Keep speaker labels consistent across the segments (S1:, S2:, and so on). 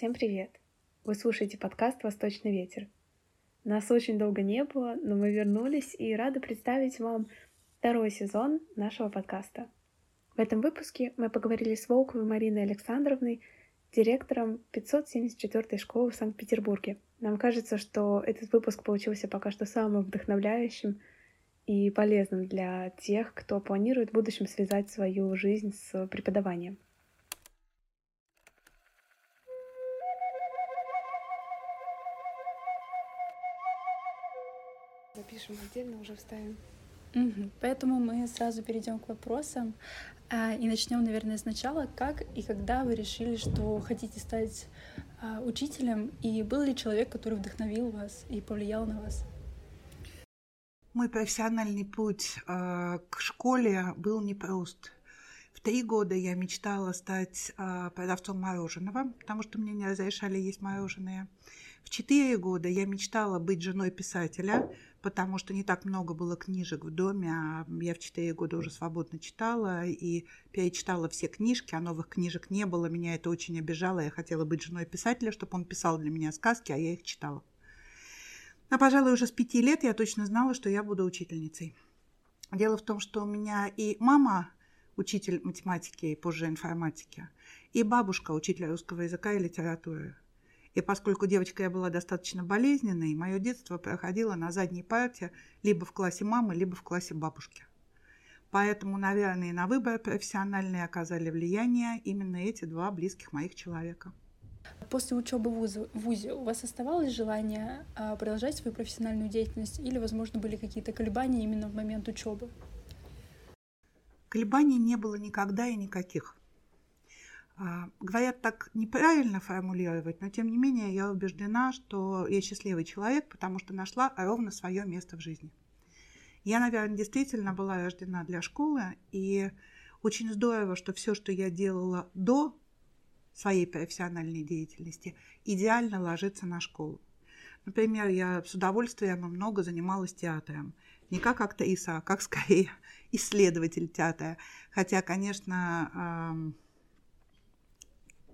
S1: Всем привет! Вы слушаете подкаст «Восточный ветер». Нас очень долго не было, но мы вернулись и рады представить вам второй сезон нашего подкаста. В этом выпуске мы поговорили с Волковой Мариной Александровной, директором 574-й школы в Санкт-Петербурге. Нам кажется, что этот выпуск получился пока что самым вдохновляющим и полезным для тех, кто планирует в будущем связать свою жизнь с преподаванием. Отдельно, уже вставим.
S2: Угу. Поэтому мы сразу перейдем к вопросам а, и начнем, наверное, сначала. Как и когда вы решили, что хотите стать а, учителем, и был ли человек, который вдохновил вас и повлиял на вас?
S3: Мой профессиональный путь э, к школе был непрост. В три года я мечтала стать э, продавцом мороженого, потому что мне не разрешали есть мороженое. В четыре года я мечтала быть женой писателя, потому что не так много было книжек в доме, а я в четыре года уже свободно читала и перечитала все книжки, а новых книжек не было. Меня это очень обижало. Я хотела быть женой писателя, чтобы он писал для меня сказки, а я их читала. Но, пожалуй, уже с пяти лет я точно знала, что я буду учительницей. Дело в том, что у меня и мама учитель математики и позже информатики, и бабушка учитель русского языка и литературы – и поскольку девочка я была достаточно болезненной, мое детство проходило на задней парте либо в классе мамы, либо в классе бабушки. Поэтому, наверное, на выбор профессиональные оказали влияние именно эти два близких моих человека.
S2: После учебы в ВУЗе у вас оставалось желание а, продолжать свою профессиональную деятельность или, возможно, были какие-то колебания именно в момент учебы?
S3: Колебаний не было никогда и никаких. А, говорят так неправильно формулировать, но тем не менее я убеждена, что я счастливый человек, потому что нашла ровно свое место в жизни. Я, наверное, действительно была рождена для школы, и очень здорово, что все, что я делала до своей профессиональной деятельности, идеально ложится на школу. Например, я с удовольствием много занималась театром. Не как актриса, а как скорее исследователь театра. Хотя, конечно,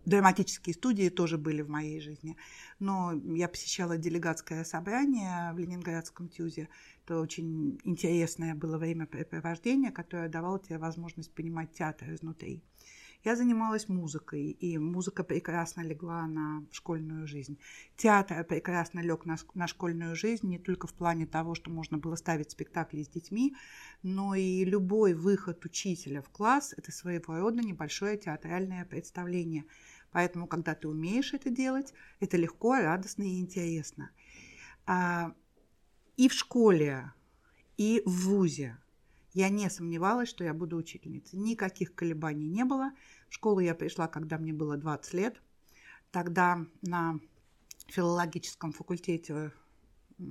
S3: Драматические студии тоже были в моей жизни. Но я посещала делегатское собрание в Ленинградском ТЮЗе. Это очень интересное было времяпрепровождение, которое давало тебе возможность понимать театр изнутри. Я занималась музыкой, и музыка прекрасно легла на школьную жизнь. Театр прекрасно лег на, на школьную жизнь не только в плане того, что можно было ставить спектакли с детьми, но и любой выход учителя в класс – это своего рода небольшое театральное представление – Поэтому, когда ты умеешь это делать, это легко, радостно и интересно. А, и в школе, и в ВУЗе я не сомневалась, что я буду учительницей. Никаких колебаний не было. В школу я пришла, когда мне было 20 лет. Тогда на филологическом факультете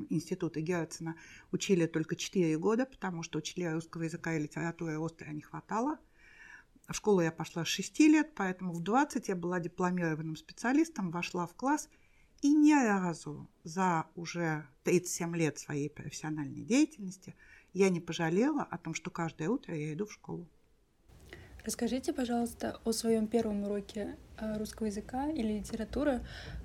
S3: института Герцена учили только 4 года, потому что учителя русского языка и литературы остро не хватало – в школу я пошла с 6 лет, поэтому в 20 я была дипломированным специалистом, вошла в класс и ни разу за уже 37 лет своей профессиональной деятельности я не пожалела о том, что каждое утро я иду в школу.
S2: Расскажите, пожалуйста, о своем первом уроке э, русского языка или литературы,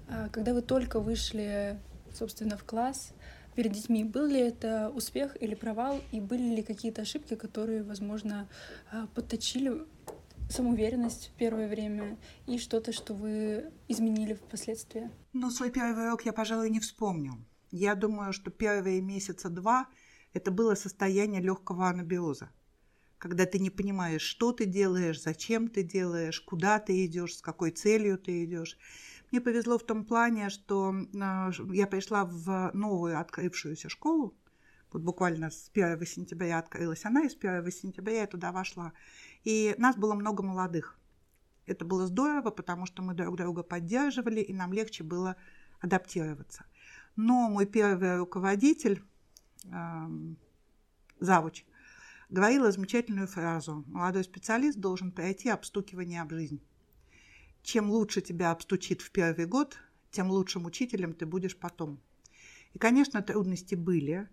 S2: э, когда вы только вышли, собственно, в класс перед детьми. Был ли это успех или провал, и были ли какие-то ошибки, которые, возможно, э, подточили самоуверенность в первое время и что-то, что вы изменили впоследствии?
S3: Ну, свой первый урок я, пожалуй, не вспомню. Я думаю, что первые месяца два это было состояние легкого анабиоза, когда ты не понимаешь, что ты делаешь, зачем ты делаешь, куда ты идешь, с какой целью ты идешь. Мне повезло в том плане, что а, я пришла в новую открывшуюся школу, вот буквально с 1 сентября открылась она, и с 1 сентября я туда вошла. И нас было много молодых. Это было здорово, потому что мы друг друга поддерживали, и нам легче было адаптироваться. Но мой первый руководитель, э, завуч, говорила замечательную фразу. Молодой специалист должен пройти обстукивание об жизнь. Чем лучше тебя обстучит в первый год, тем лучшим учителем ты будешь потом. И, конечно, трудности были.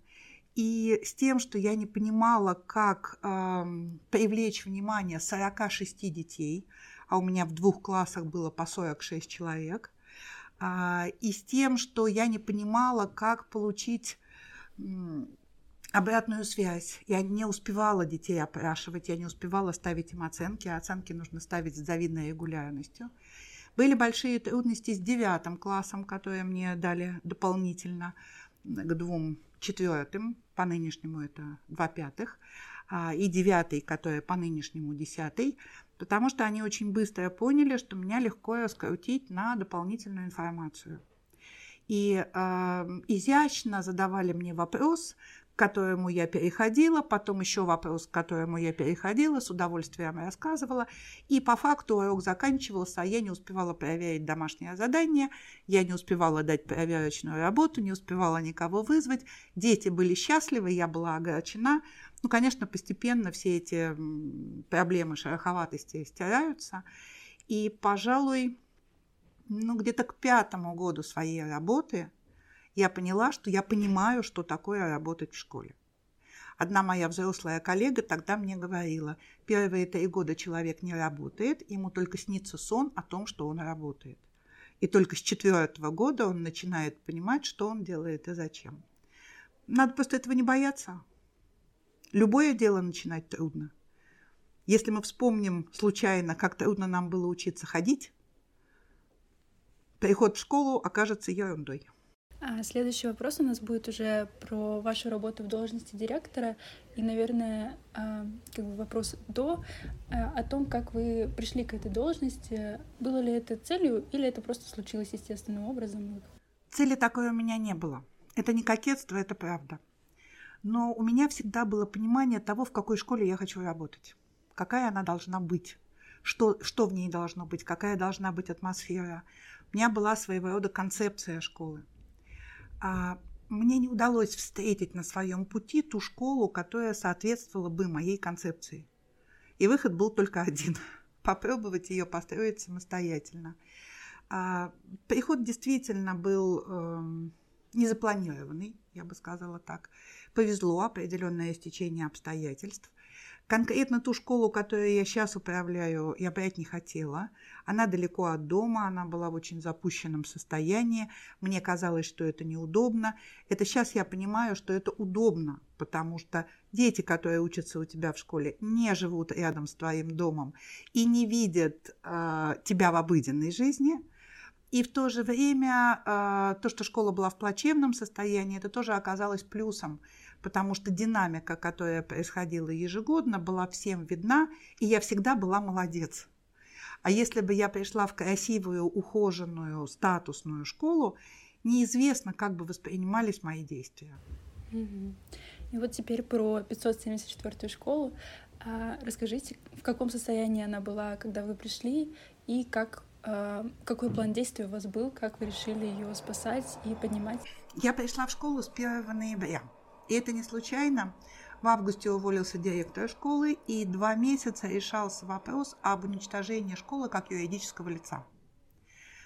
S3: И с тем, что я не понимала, как э, привлечь внимание 46 детей, а у меня в двух классах было по 46 человек, а, и с тем, что я не понимала, как получить обратную связь. Я не успевала детей опрашивать, я не успевала ставить им оценки, а оценки нужно ставить с завидной регулярностью. Были большие трудности с девятым классом, которые мне дали дополнительно к двум четвертым, по нынешнему это два пятых, а, и девятый, который по нынешнему десятый, потому что они очень быстро поняли, что меня легко раскрутить на дополнительную информацию. И э, изящно задавали мне вопрос, к которому я переходила, потом еще вопрос, к которому я переходила, с удовольствием рассказывала. И по факту урок заканчивался, а я не успевала проверить домашнее задание, я не успевала дать проверочную работу, не успевала никого вызвать. Дети были счастливы, я была огорчена. Ну, конечно, постепенно все эти проблемы шероховатости стираются. И, пожалуй, ну, где-то к пятому году своей работы я поняла, что я понимаю, что такое работать в школе. Одна моя взрослая коллега тогда мне говорила, первые три года человек не работает, ему только снится сон о том, что он работает. И только с четвертого года он начинает понимать, что он делает и зачем. Надо просто этого не бояться. Любое дело начинать трудно. Если мы вспомним случайно, как трудно нам было учиться ходить, переход в школу окажется ерундой.
S2: А следующий вопрос у нас будет уже про вашу работу в должности директора и, наверное, а, как бы вопрос до а, о том, как вы пришли к этой должности. Было ли это целью или это просто случилось естественным образом?
S3: Цели такой у меня не было. Это не кокетство, это правда. Но у меня всегда было понимание того, в какой школе я хочу работать, какая она должна быть, что, что в ней должно быть, какая должна быть атмосфера. У меня была своего рода концепция школы. А мне не удалось встретить на своем пути ту школу, которая соответствовала бы моей концепции. И выход был только один – попробовать ее построить самостоятельно. А, приход действительно был э, незапланированный, я бы сказала так. Повезло, определенное стечение обстоятельств. Конкретно ту школу, которую я сейчас управляю, я брать не хотела. Она далеко от дома, она была в очень запущенном состоянии. Мне казалось, что это неудобно. Это сейчас я понимаю, что это удобно, потому что дети, которые учатся у тебя в школе, не живут рядом с твоим домом и не видят э, тебя в обыденной жизни. И в то же время э, то, что школа была в плачевном состоянии, это тоже оказалось плюсом потому что динамика, которая происходила ежегодно, была всем видна, и я всегда была молодец. А если бы я пришла в красивую, ухоженную, статусную школу, неизвестно, как бы воспринимались мои действия.
S2: И вот теперь про 574-ю школу. А, расскажите, в каком состоянии она была, когда вы пришли, и как, а, какой план действий у вас был, как вы решили ее спасать и поднимать?
S3: Я пришла в школу с 1 ноября. И это не случайно. В августе уволился директор школы, и два месяца решался вопрос об уничтожении школы как юридического лица.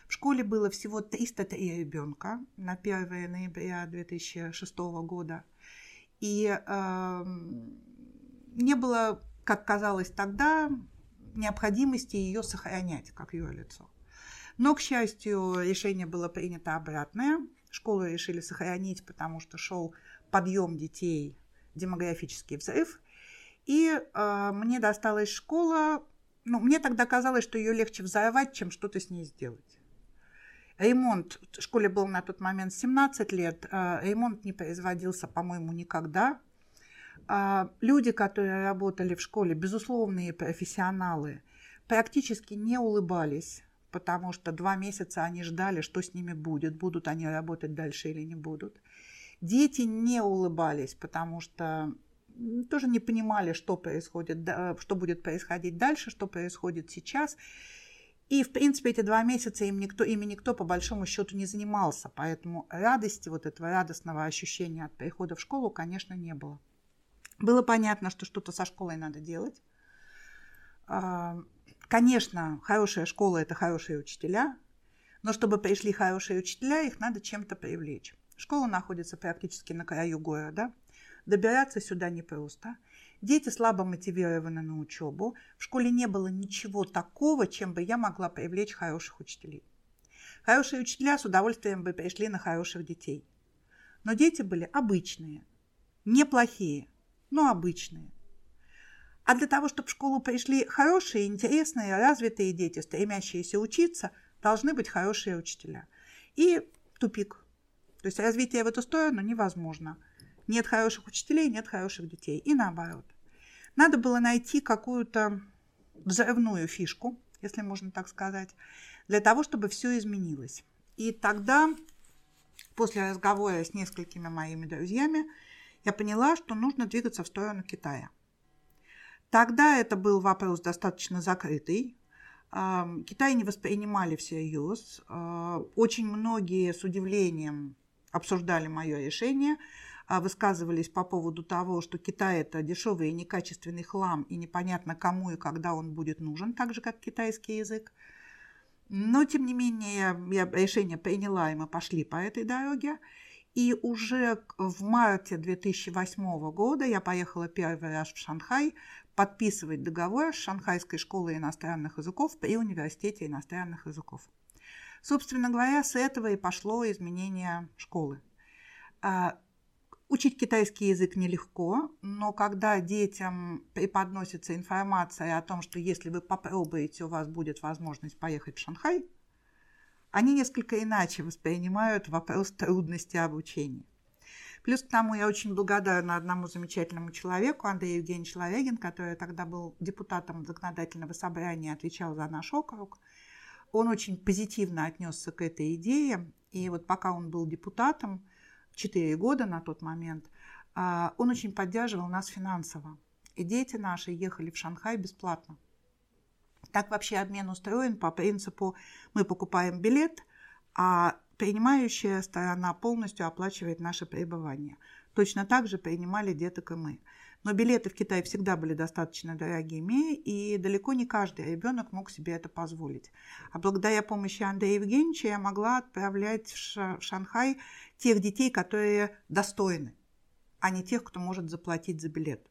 S3: В школе было всего 303 ребенка на 1 ноября 2006 года. И э, не было, как казалось тогда, необходимости ее сохранять как юрлицо. Но, к счастью, решение было принято обратное. Школу решили сохранить, потому что шел подъем детей, демографический взрыв. И э, мне досталась школа, ну, мне тогда казалось, что ее легче взорвать, чем что-то с ней сделать. Ремонт, в школе был на тот момент 17 лет, э, ремонт не производился, по-моему, никогда. Э, люди, которые работали в школе, безусловные профессионалы, практически не улыбались, потому что два месяца они ждали, что с ними будет, будут они работать дальше или не будут. Дети не улыбались, потому что тоже не понимали, что происходит, что будет происходить дальше, что происходит сейчас. И, в принципе, эти два месяца им никто, ими никто по большому счету не занимался, поэтому радости, вот этого радостного ощущения от перехода в школу, конечно, не было. Было понятно, что что-то со школой надо делать. А, конечно, хорошая школа – это хорошие учителя, но чтобы пришли хорошие учителя, их надо чем-то привлечь. Школа находится практически на краю города. Добираться сюда непросто. Дети слабо мотивированы на учебу. В школе не было ничего такого, чем бы я могла привлечь хороших учителей. Хорошие учителя с удовольствием бы пришли на хороших детей. Но дети были обычные, неплохие, но обычные. А для того, чтобы в школу пришли хорошие, интересные, развитые дети, стремящиеся учиться, должны быть хорошие учителя. И тупик. То есть развитие в эту сторону невозможно. Нет хороших учителей, нет хороших детей. И наоборот. Надо было найти какую-то взрывную фишку, если можно так сказать, для того, чтобы все изменилось. И тогда, после разговора с несколькими моими друзьями, я поняла, что нужно двигаться в сторону Китая. Тогда это был вопрос достаточно закрытый. Китай не воспринимали всерьез. А, очень многие с удивлением обсуждали мое решение, а, высказывались по поводу того, что Китай это дешевый и некачественный хлам, и непонятно кому и когда он будет нужен, так же как китайский язык. Но, тем не менее, я решение приняла, и мы пошли по этой дороге. И уже в марте 2008 года я поехала первый раз в Шанхай подписывать договор с Шанхайской школой иностранных языков при Университете иностранных языков. Собственно говоря, с этого и пошло изменение школы. А, учить китайский язык нелегко, но когда детям преподносится информация о том, что если вы попробуете, у вас будет возможность поехать в Шанхай, они несколько иначе воспринимают вопрос трудности обучения. Плюс к тому я очень благодарна одному замечательному человеку, Андрею Евгеньевичу Ларегин, который тогда был депутатом законодательного собрания, отвечал за наш округ. Он очень позитивно отнесся к этой идее. И вот пока он был депутатом, 4 года на тот момент, а, он очень поддерживал нас финансово. И дети наши ехали в Шанхай бесплатно. Так вообще обмен устроен по принципу мы покупаем билет, а принимающая сторона полностью оплачивает наше пребывание. Точно так же принимали деток и мы. Но билеты в Китай всегда были достаточно дорогими, и далеко не каждый ребенок мог себе это позволить. А благодаря помощи Андрея Евгеньевича я могла отправлять в Шанхай тех детей, которые достойны, а не тех, кто может заплатить за билет.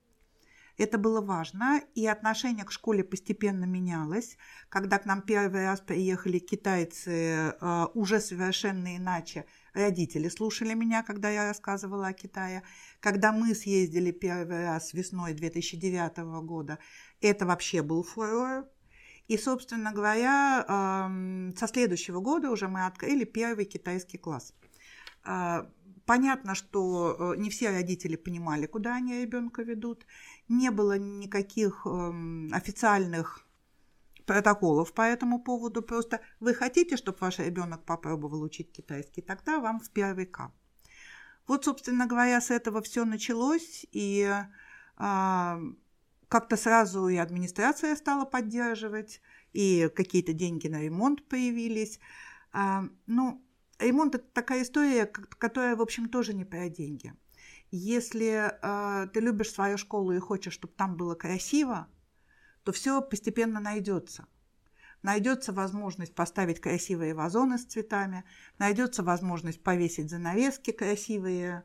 S3: Это было важно, и отношение к школе постепенно менялось. Когда к нам первый раз приехали китайцы, э, уже совершенно иначе родители слушали меня, когда я рассказывала о Китае. Когда мы съездили первый раз весной 2009 года, это вообще был фурор. И, собственно говоря, со следующего года уже мы открыли первый китайский класс. Понятно, что э, не все родители понимали, куда они ребенка ведут не было никаких э, официальных протоколов по этому поводу. Просто вы хотите, чтобы ваш ребенок попробовал учить китайский, тогда вам в первый К. Вот, собственно говоря, с этого все началось, и э, как-то сразу и администрация стала поддерживать, и какие-то деньги на ремонт появились. Э, ну, ремонт – это такая история, которая, в общем, тоже не про деньги. Если э, ты любишь свою школу и хочешь, чтобы там было красиво, то все постепенно найдется. Найдется возможность поставить красивые вазоны с цветами, найдется возможность повесить занавески красивые,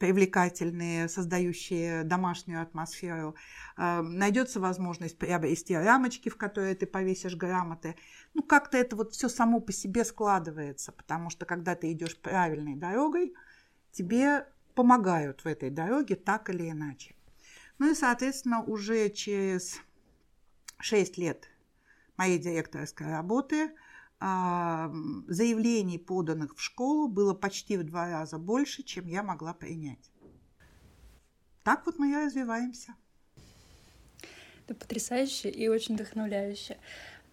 S3: привлекательные, создающие домашнюю атмосферу. Э, найдется возможность приобрести рамочки, в которые ты повесишь грамоты. Ну, как-то это вот все само по себе складывается, потому что когда ты идешь правильной дорогой, тебе помогают в этой дороге так или иначе. Ну и, соответственно, уже через 6 лет моей директорской работы заявлений, поданных в школу, было почти в два раза больше, чем я могла принять. Так вот мы и развиваемся.
S2: Это потрясающе и очень вдохновляюще.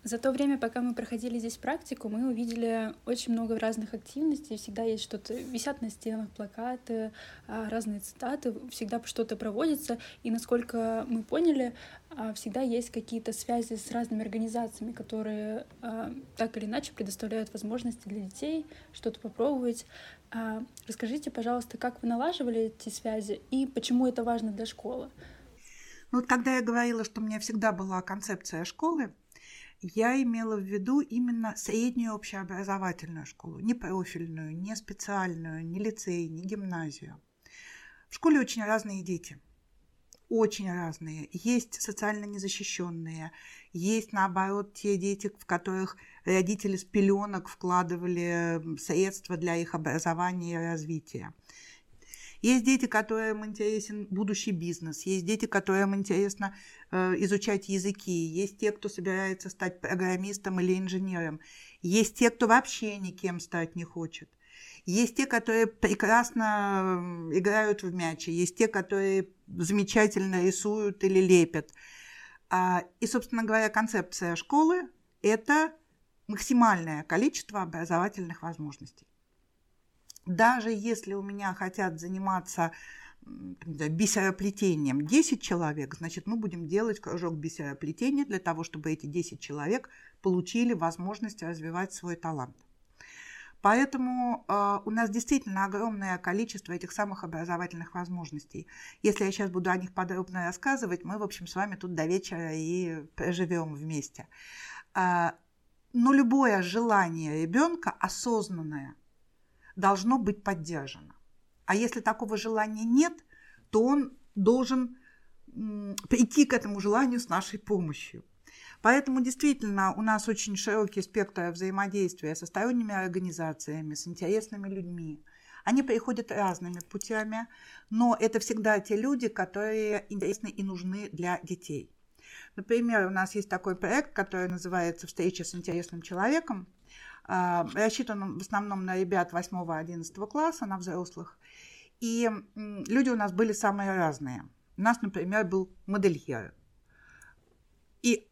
S2: За то время, пока мы проходили здесь практику, мы увидели очень много разных активностей. Всегда есть что-то, висят на стенах плакаты, а, разные цитаты, всегда что-то проводится. И насколько мы поняли, а, всегда есть какие-то связи с разными организациями, которые а, так или иначе предоставляют возможности для детей что-то попробовать. Расскажите, пожалуйста, как вы налаживали эти связи и почему это важно для школы?
S3: Ну, вот когда я говорила, что у меня всегда была концепция школы, я имела в виду именно среднюю общеобразовательную школу, не профильную, не специальную, не лицей, не гимназию. В школе очень разные дети. очень разные. Есть социально незащищенные, есть, наоборот, те дети, в которых родители с пеленок вкладывали средства для их образования и развития. Есть дети, которым интересен будущий бизнес, есть дети, которым интересно э, изучать языки, есть те, кто собирается стать программистом или инженером, есть те, кто вообще никем стать не хочет. Есть те, которые прекрасно играют в мячи, есть те, которые замечательно рисуют или лепят. А, и, собственно говоря, концепция школы – это максимальное количество образовательных возможностей. Даже если у меня хотят заниматься бисероплетением 10 человек, значит, мы будем делать кружок бисероплетения для того, чтобы эти 10 человек получили возможность развивать свой талант. Поэтому э, у нас действительно огромное количество этих самых образовательных возможностей. Если я сейчас буду о них подробно рассказывать, мы, в общем, с вами тут до вечера и проживем вместе. Э, но любое желание ребенка осознанное должно быть поддержано. А если такого желания нет, то он должен прийти к этому желанию с нашей помощью. Поэтому действительно у нас очень широкий спектр взаимодействия со сторонними организациями, с интересными людьми. Они приходят разными путями, но это всегда те люди, которые интересны и нужны для детей. Например, у нас есть такой проект, который называется «Встреча с интересным человеком». А, рассчитан в основном на ребят 8-11 класса, на взрослых. И люди у нас были самые разные. У нас, например, был модельер. И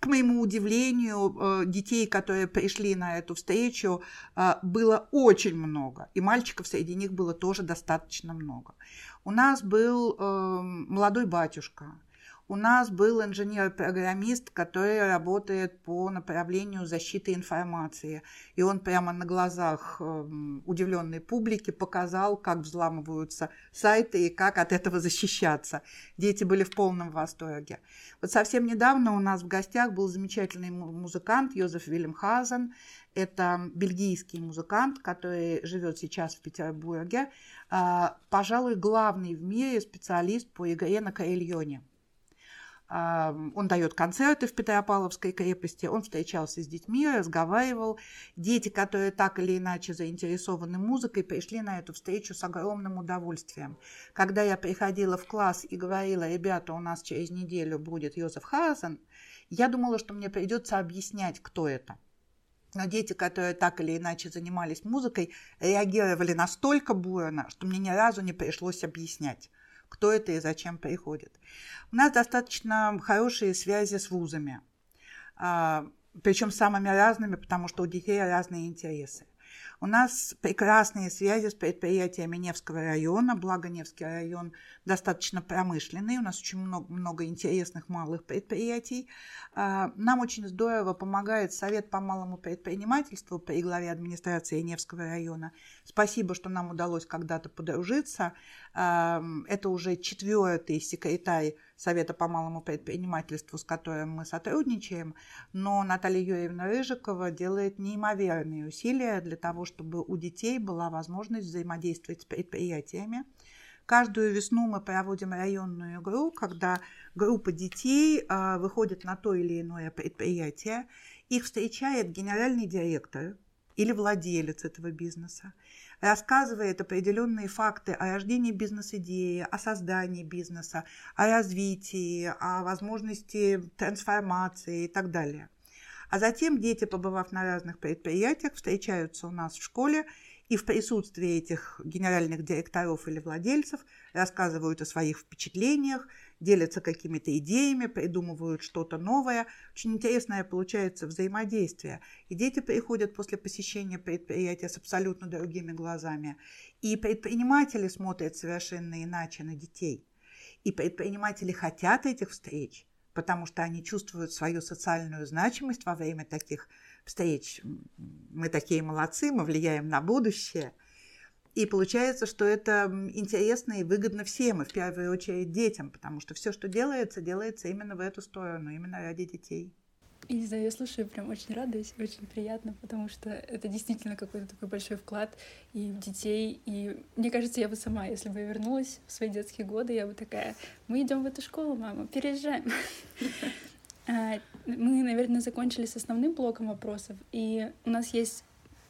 S3: к моему удивлению, э, детей, которые пришли на эту встречу, э, было очень много. И мальчиков среди них было тоже достаточно много. У нас был эм, молодой батюшка – у нас был инженер-программист, который работает по направлению защиты информации. И он прямо на глазах эм, удивленной публики показал, как взламываются сайты и как от этого защищаться. Дети были в полном восторге. Вот совсем недавно у нас в гостях был замечательный музыкант Йозеф Вильямхазен. Это бельгийский музыкант, который живет сейчас в Петербурге. А, пожалуй, главный в мире специалист по игре на карельоне. Он дает концерты в Петропавловской крепости, он встречался с детьми, разговаривал. Дети, которые так или иначе заинтересованы музыкой, пришли на эту встречу с огромным удовольствием. Когда я приходила в класс и говорила, ребята, у нас через неделю будет Йозеф Хазен, я думала, что мне придется объяснять, кто это. Но дети, которые так или иначе занимались музыкой, реагировали настолько бурно, что мне ни разу не пришлось объяснять кто это и зачем приходит. У нас достаточно хорошие связи с вузами, а, причем самыми разными, потому что у детей разные интересы. У нас прекрасные связи с предприятиями Невского района, благо Невский район достаточно промышленный, у нас очень много, много интересных малых предприятий. А, нам очень здорово помогает Совет по малому предпринимательству при главе администрации Невского района. Спасибо, что нам удалось когда-то подружиться. Это уже четвертый секретарь Совета по малому предпринимательству, с которым мы сотрудничаем, но Наталья Юрьевна Рыжикова делает неимоверные усилия для того, чтобы у детей была возможность взаимодействовать с предприятиями. Каждую весну мы проводим районную игру, когда группа детей а, выходит на то или иное предприятие, их встречает генеральный директор или владелец этого бизнеса рассказывает определенные факты о рождении бизнес-идеи, о создании бизнеса, о развитии, о возможности трансформации и так далее. А затем дети, побывав на разных предприятиях, встречаются у нас в школе и в присутствии этих генеральных директоров или владельцев рассказывают о своих впечатлениях, делятся какими-то идеями, придумывают что-то новое. Очень интересное получается взаимодействие. И дети приходят после посещения предприятия с абсолютно другими глазами. И предприниматели смотрят совершенно иначе на детей. И предприниматели хотят этих встреч, потому что они чувствуют свою социальную значимость во время таких встреч. Мы такие молодцы, мы влияем на будущее – и получается, что это интересно и выгодно всем, и в первую очередь детям, потому что все, что делается, делается именно в эту сторону, именно ради детей.
S2: И не знаю, я слушаю, прям очень радуюсь, очень приятно, потому что это действительно какой-то такой большой вклад и в детей. И мне кажется, я бы сама, если бы вернулась в свои детские годы, я бы такая, мы идем в эту школу, мама, переезжаем. А, мы, наверное, закончили с основным блоком вопросов, и у нас есть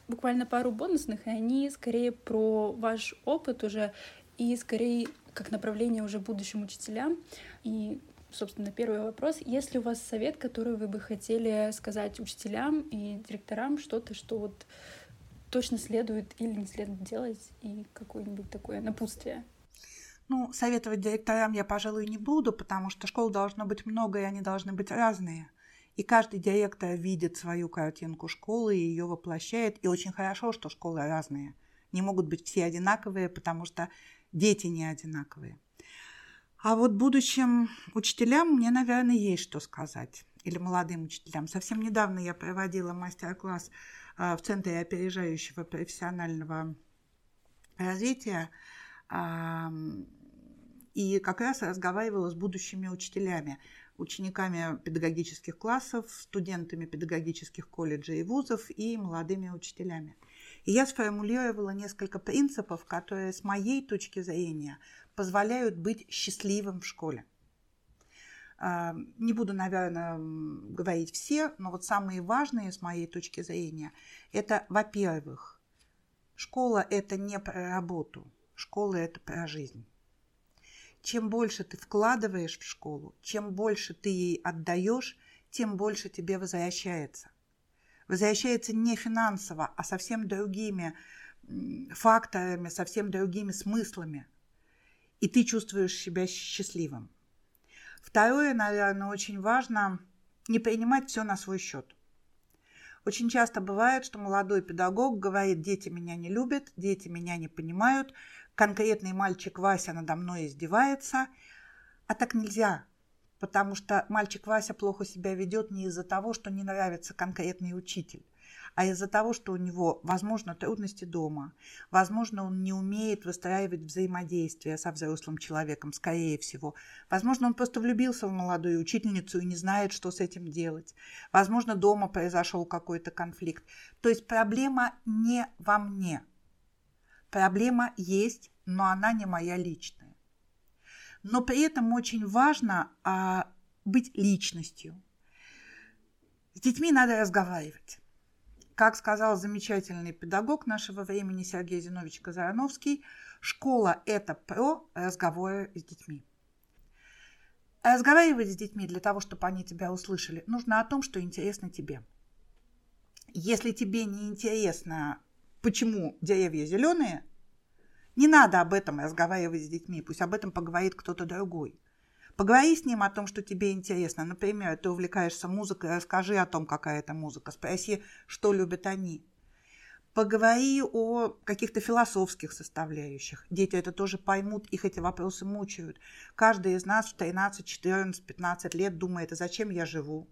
S2: буквально пару бонусных, и они скорее про ваш опыт уже, и скорее как направление уже будущим учителям. И собственно, первый вопрос. Есть ли у вас совет, который вы бы хотели сказать учителям и директорам, что-то, что вот точно следует или не следует делать, и какое-нибудь такое напутствие?
S3: Ну, советовать директорам я, пожалуй, не буду, потому что школ должно быть много, и они должны быть разные. И каждый директор видит свою картинку школы и ее воплощает. И очень хорошо, что школы разные. Не могут быть все одинаковые, потому что дети не одинаковые. А вот будущим учителям мне, наверное, есть что сказать. Или молодым учителям. Совсем недавно я проводила мастер-класс а, в Центре опережающего профессионального развития. И как раз разговаривала с будущими учителями, учениками педагогических классов, студентами педагогических колледжей и вузов и молодыми учителями. И я сформулировала несколько принципов, которые с моей точки зрения позволяют быть счастливым в школе. А, не буду, наверное, говорить все, но вот самые важные с моей точки зрения – это, во-первых, школа – это не про работу, школа – это про жизнь. Чем больше ты вкладываешь в школу, чем больше ты ей отдаешь, тем больше тебе возвращается. Возвращается не финансово, а совсем другими факторами, совсем другими смыслами – и ты чувствуешь себя счастливым. Второе, наверное, очень важно не принимать все на свой счет. Очень часто бывает, что молодой педагог говорит, дети меня не любят, дети меня не понимают, конкретный мальчик Вася надо мной издевается. А так нельзя, потому что мальчик Вася плохо себя ведет не из-за того, что не нравится конкретный учитель, а из-за того, что у него, возможно, трудности дома, возможно, он не умеет выстраивать взаимодействие со взрослым человеком, скорее всего. Возможно, он просто влюбился в молодую учительницу и не знает, что с этим делать. Возможно, дома произошел какой-то конфликт. То есть проблема не во мне. Проблема есть, но она не моя личная. Но при этом очень важно а, быть личностью. С детьми надо разговаривать. Как сказал замечательный педагог нашего времени Сергей Зинович Казарановский, школа – это про разговоры с детьми. Разговаривать с детьми для того, чтобы они тебя услышали, нужно о том, что интересно тебе. Если тебе не интересно, почему деревья зеленые, не надо об этом разговаривать с детьми, пусть об этом поговорит кто-то другой. Поговори с ним о том, что тебе интересно. Например, ты увлекаешься музыкой, расскажи о том, какая это музыка. Спроси, что любят они. Поговори о каких-то философских составляющих. Дети это тоже поймут, их эти вопросы мучают. Каждый из нас в 13, 14, 15 лет думает, а зачем я живу?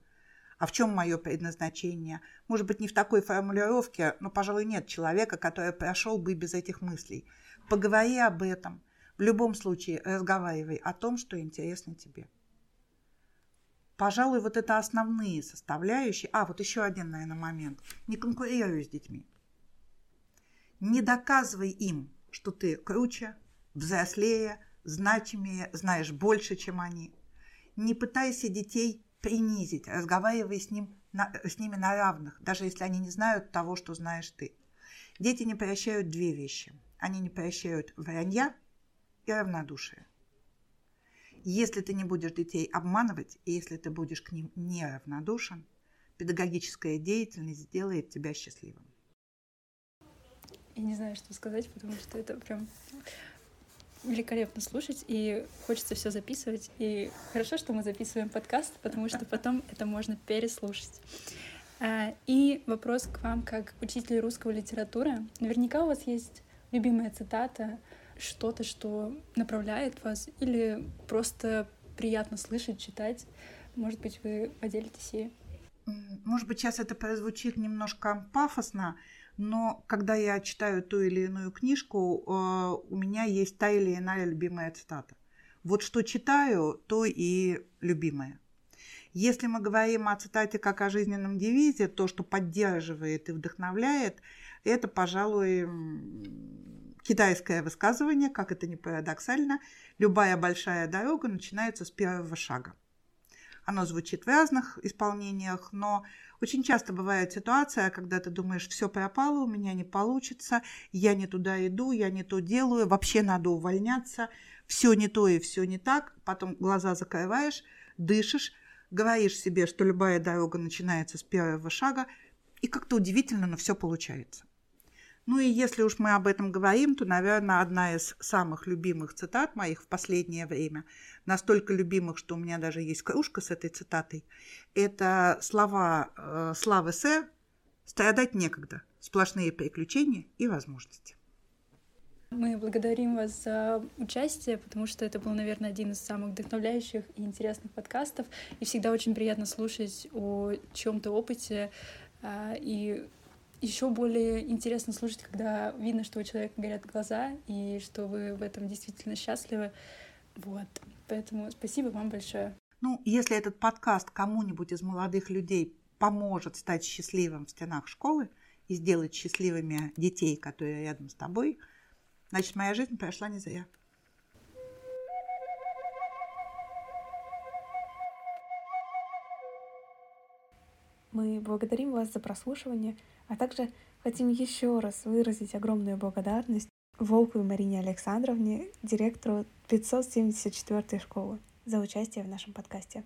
S3: А в чем мое предназначение? Может быть, не в такой формулировке, но, пожалуй, нет человека, который прошел бы без этих мыслей. Поговори об этом – в любом случае разговаривай о том, что интересно тебе. Пожалуй, вот это основные составляющие. А, вот еще один, наверное, момент. Не конкурируй с детьми. Не доказывай им, что ты круче, взрослее, значимее, знаешь больше, чем они. Не пытайся детей принизить, разговаривай с, ним, с ними на равных, даже если они не знают того, что знаешь ты. Дети не прощают две вещи. Они не прощают вранья и равнодушие. Если ты не будешь детей обманывать, и если ты будешь к ним неравнодушен, педагогическая деятельность сделает тебя счастливым.
S2: Я не знаю, что сказать, потому что это прям великолепно слушать, и хочется все записывать. И хорошо, что мы записываем подкаст, потому что потом это можно переслушать. А, и вопрос к вам, как учитель русского литературы. Наверняка у вас есть любимая цитата, что-то, что направляет вас, или просто приятно слышать, читать. Может быть, вы поделитесь ей?
S3: Может быть, сейчас это прозвучит немножко пафосно, но когда я читаю ту или иную книжку, э, у меня есть та или иная любимая цитата. Вот что читаю, то и любимая. Если мы говорим о цитате как о жизненном девизе, то, что поддерживает и вдохновляет, это, пожалуй, китайское высказывание, как это не парадоксально, любая большая дорога начинается с первого шага. Оно звучит в разных исполнениях, но очень часто бывает ситуация, когда ты думаешь, все пропало, у меня не получится, я не туда иду, я не то делаю, вообще надо увольняться, все не то и все не так, потом глаза закрываешь, дышишь, говоришь себе, что любая дорога начинается с первого шага, и как-то удивительно, но все получается. Ну и если уж мы об этом говорим, то, наверное, одна из самых любимых цитат моих в последнее время, настолько любимых, что у меня даже есть кружка с этой цитатой, это слова э, Славы Сэ «Страдать некогда, сплошные приключения и возможности».
S2: Мы благодарим вас за участие, потому что это был, наверное, один из самых вдохновляющих и интересных подкастов. И всегда очень приятно слушать о чем-то опыте а, и еще более интересно слушать, когда видно, что у человека горят глаза и что вы в этом действительно счастливы. Вот. Поэтому спасибо вам большое.
S3: Ну, если этот подкаст кому-нибудь из молодых людей поможет стать счастливым в стенах школы и сделать счастливыми детей, которые рядом с тобой, значит, моя жизнь прошла не зря.
S1: Мы благодарим вас за прослушивание, а также хотим еще раз выразить огромную благодарность Волковой Марине Александровне, директору 574 школы, за участие в нашем подкасте.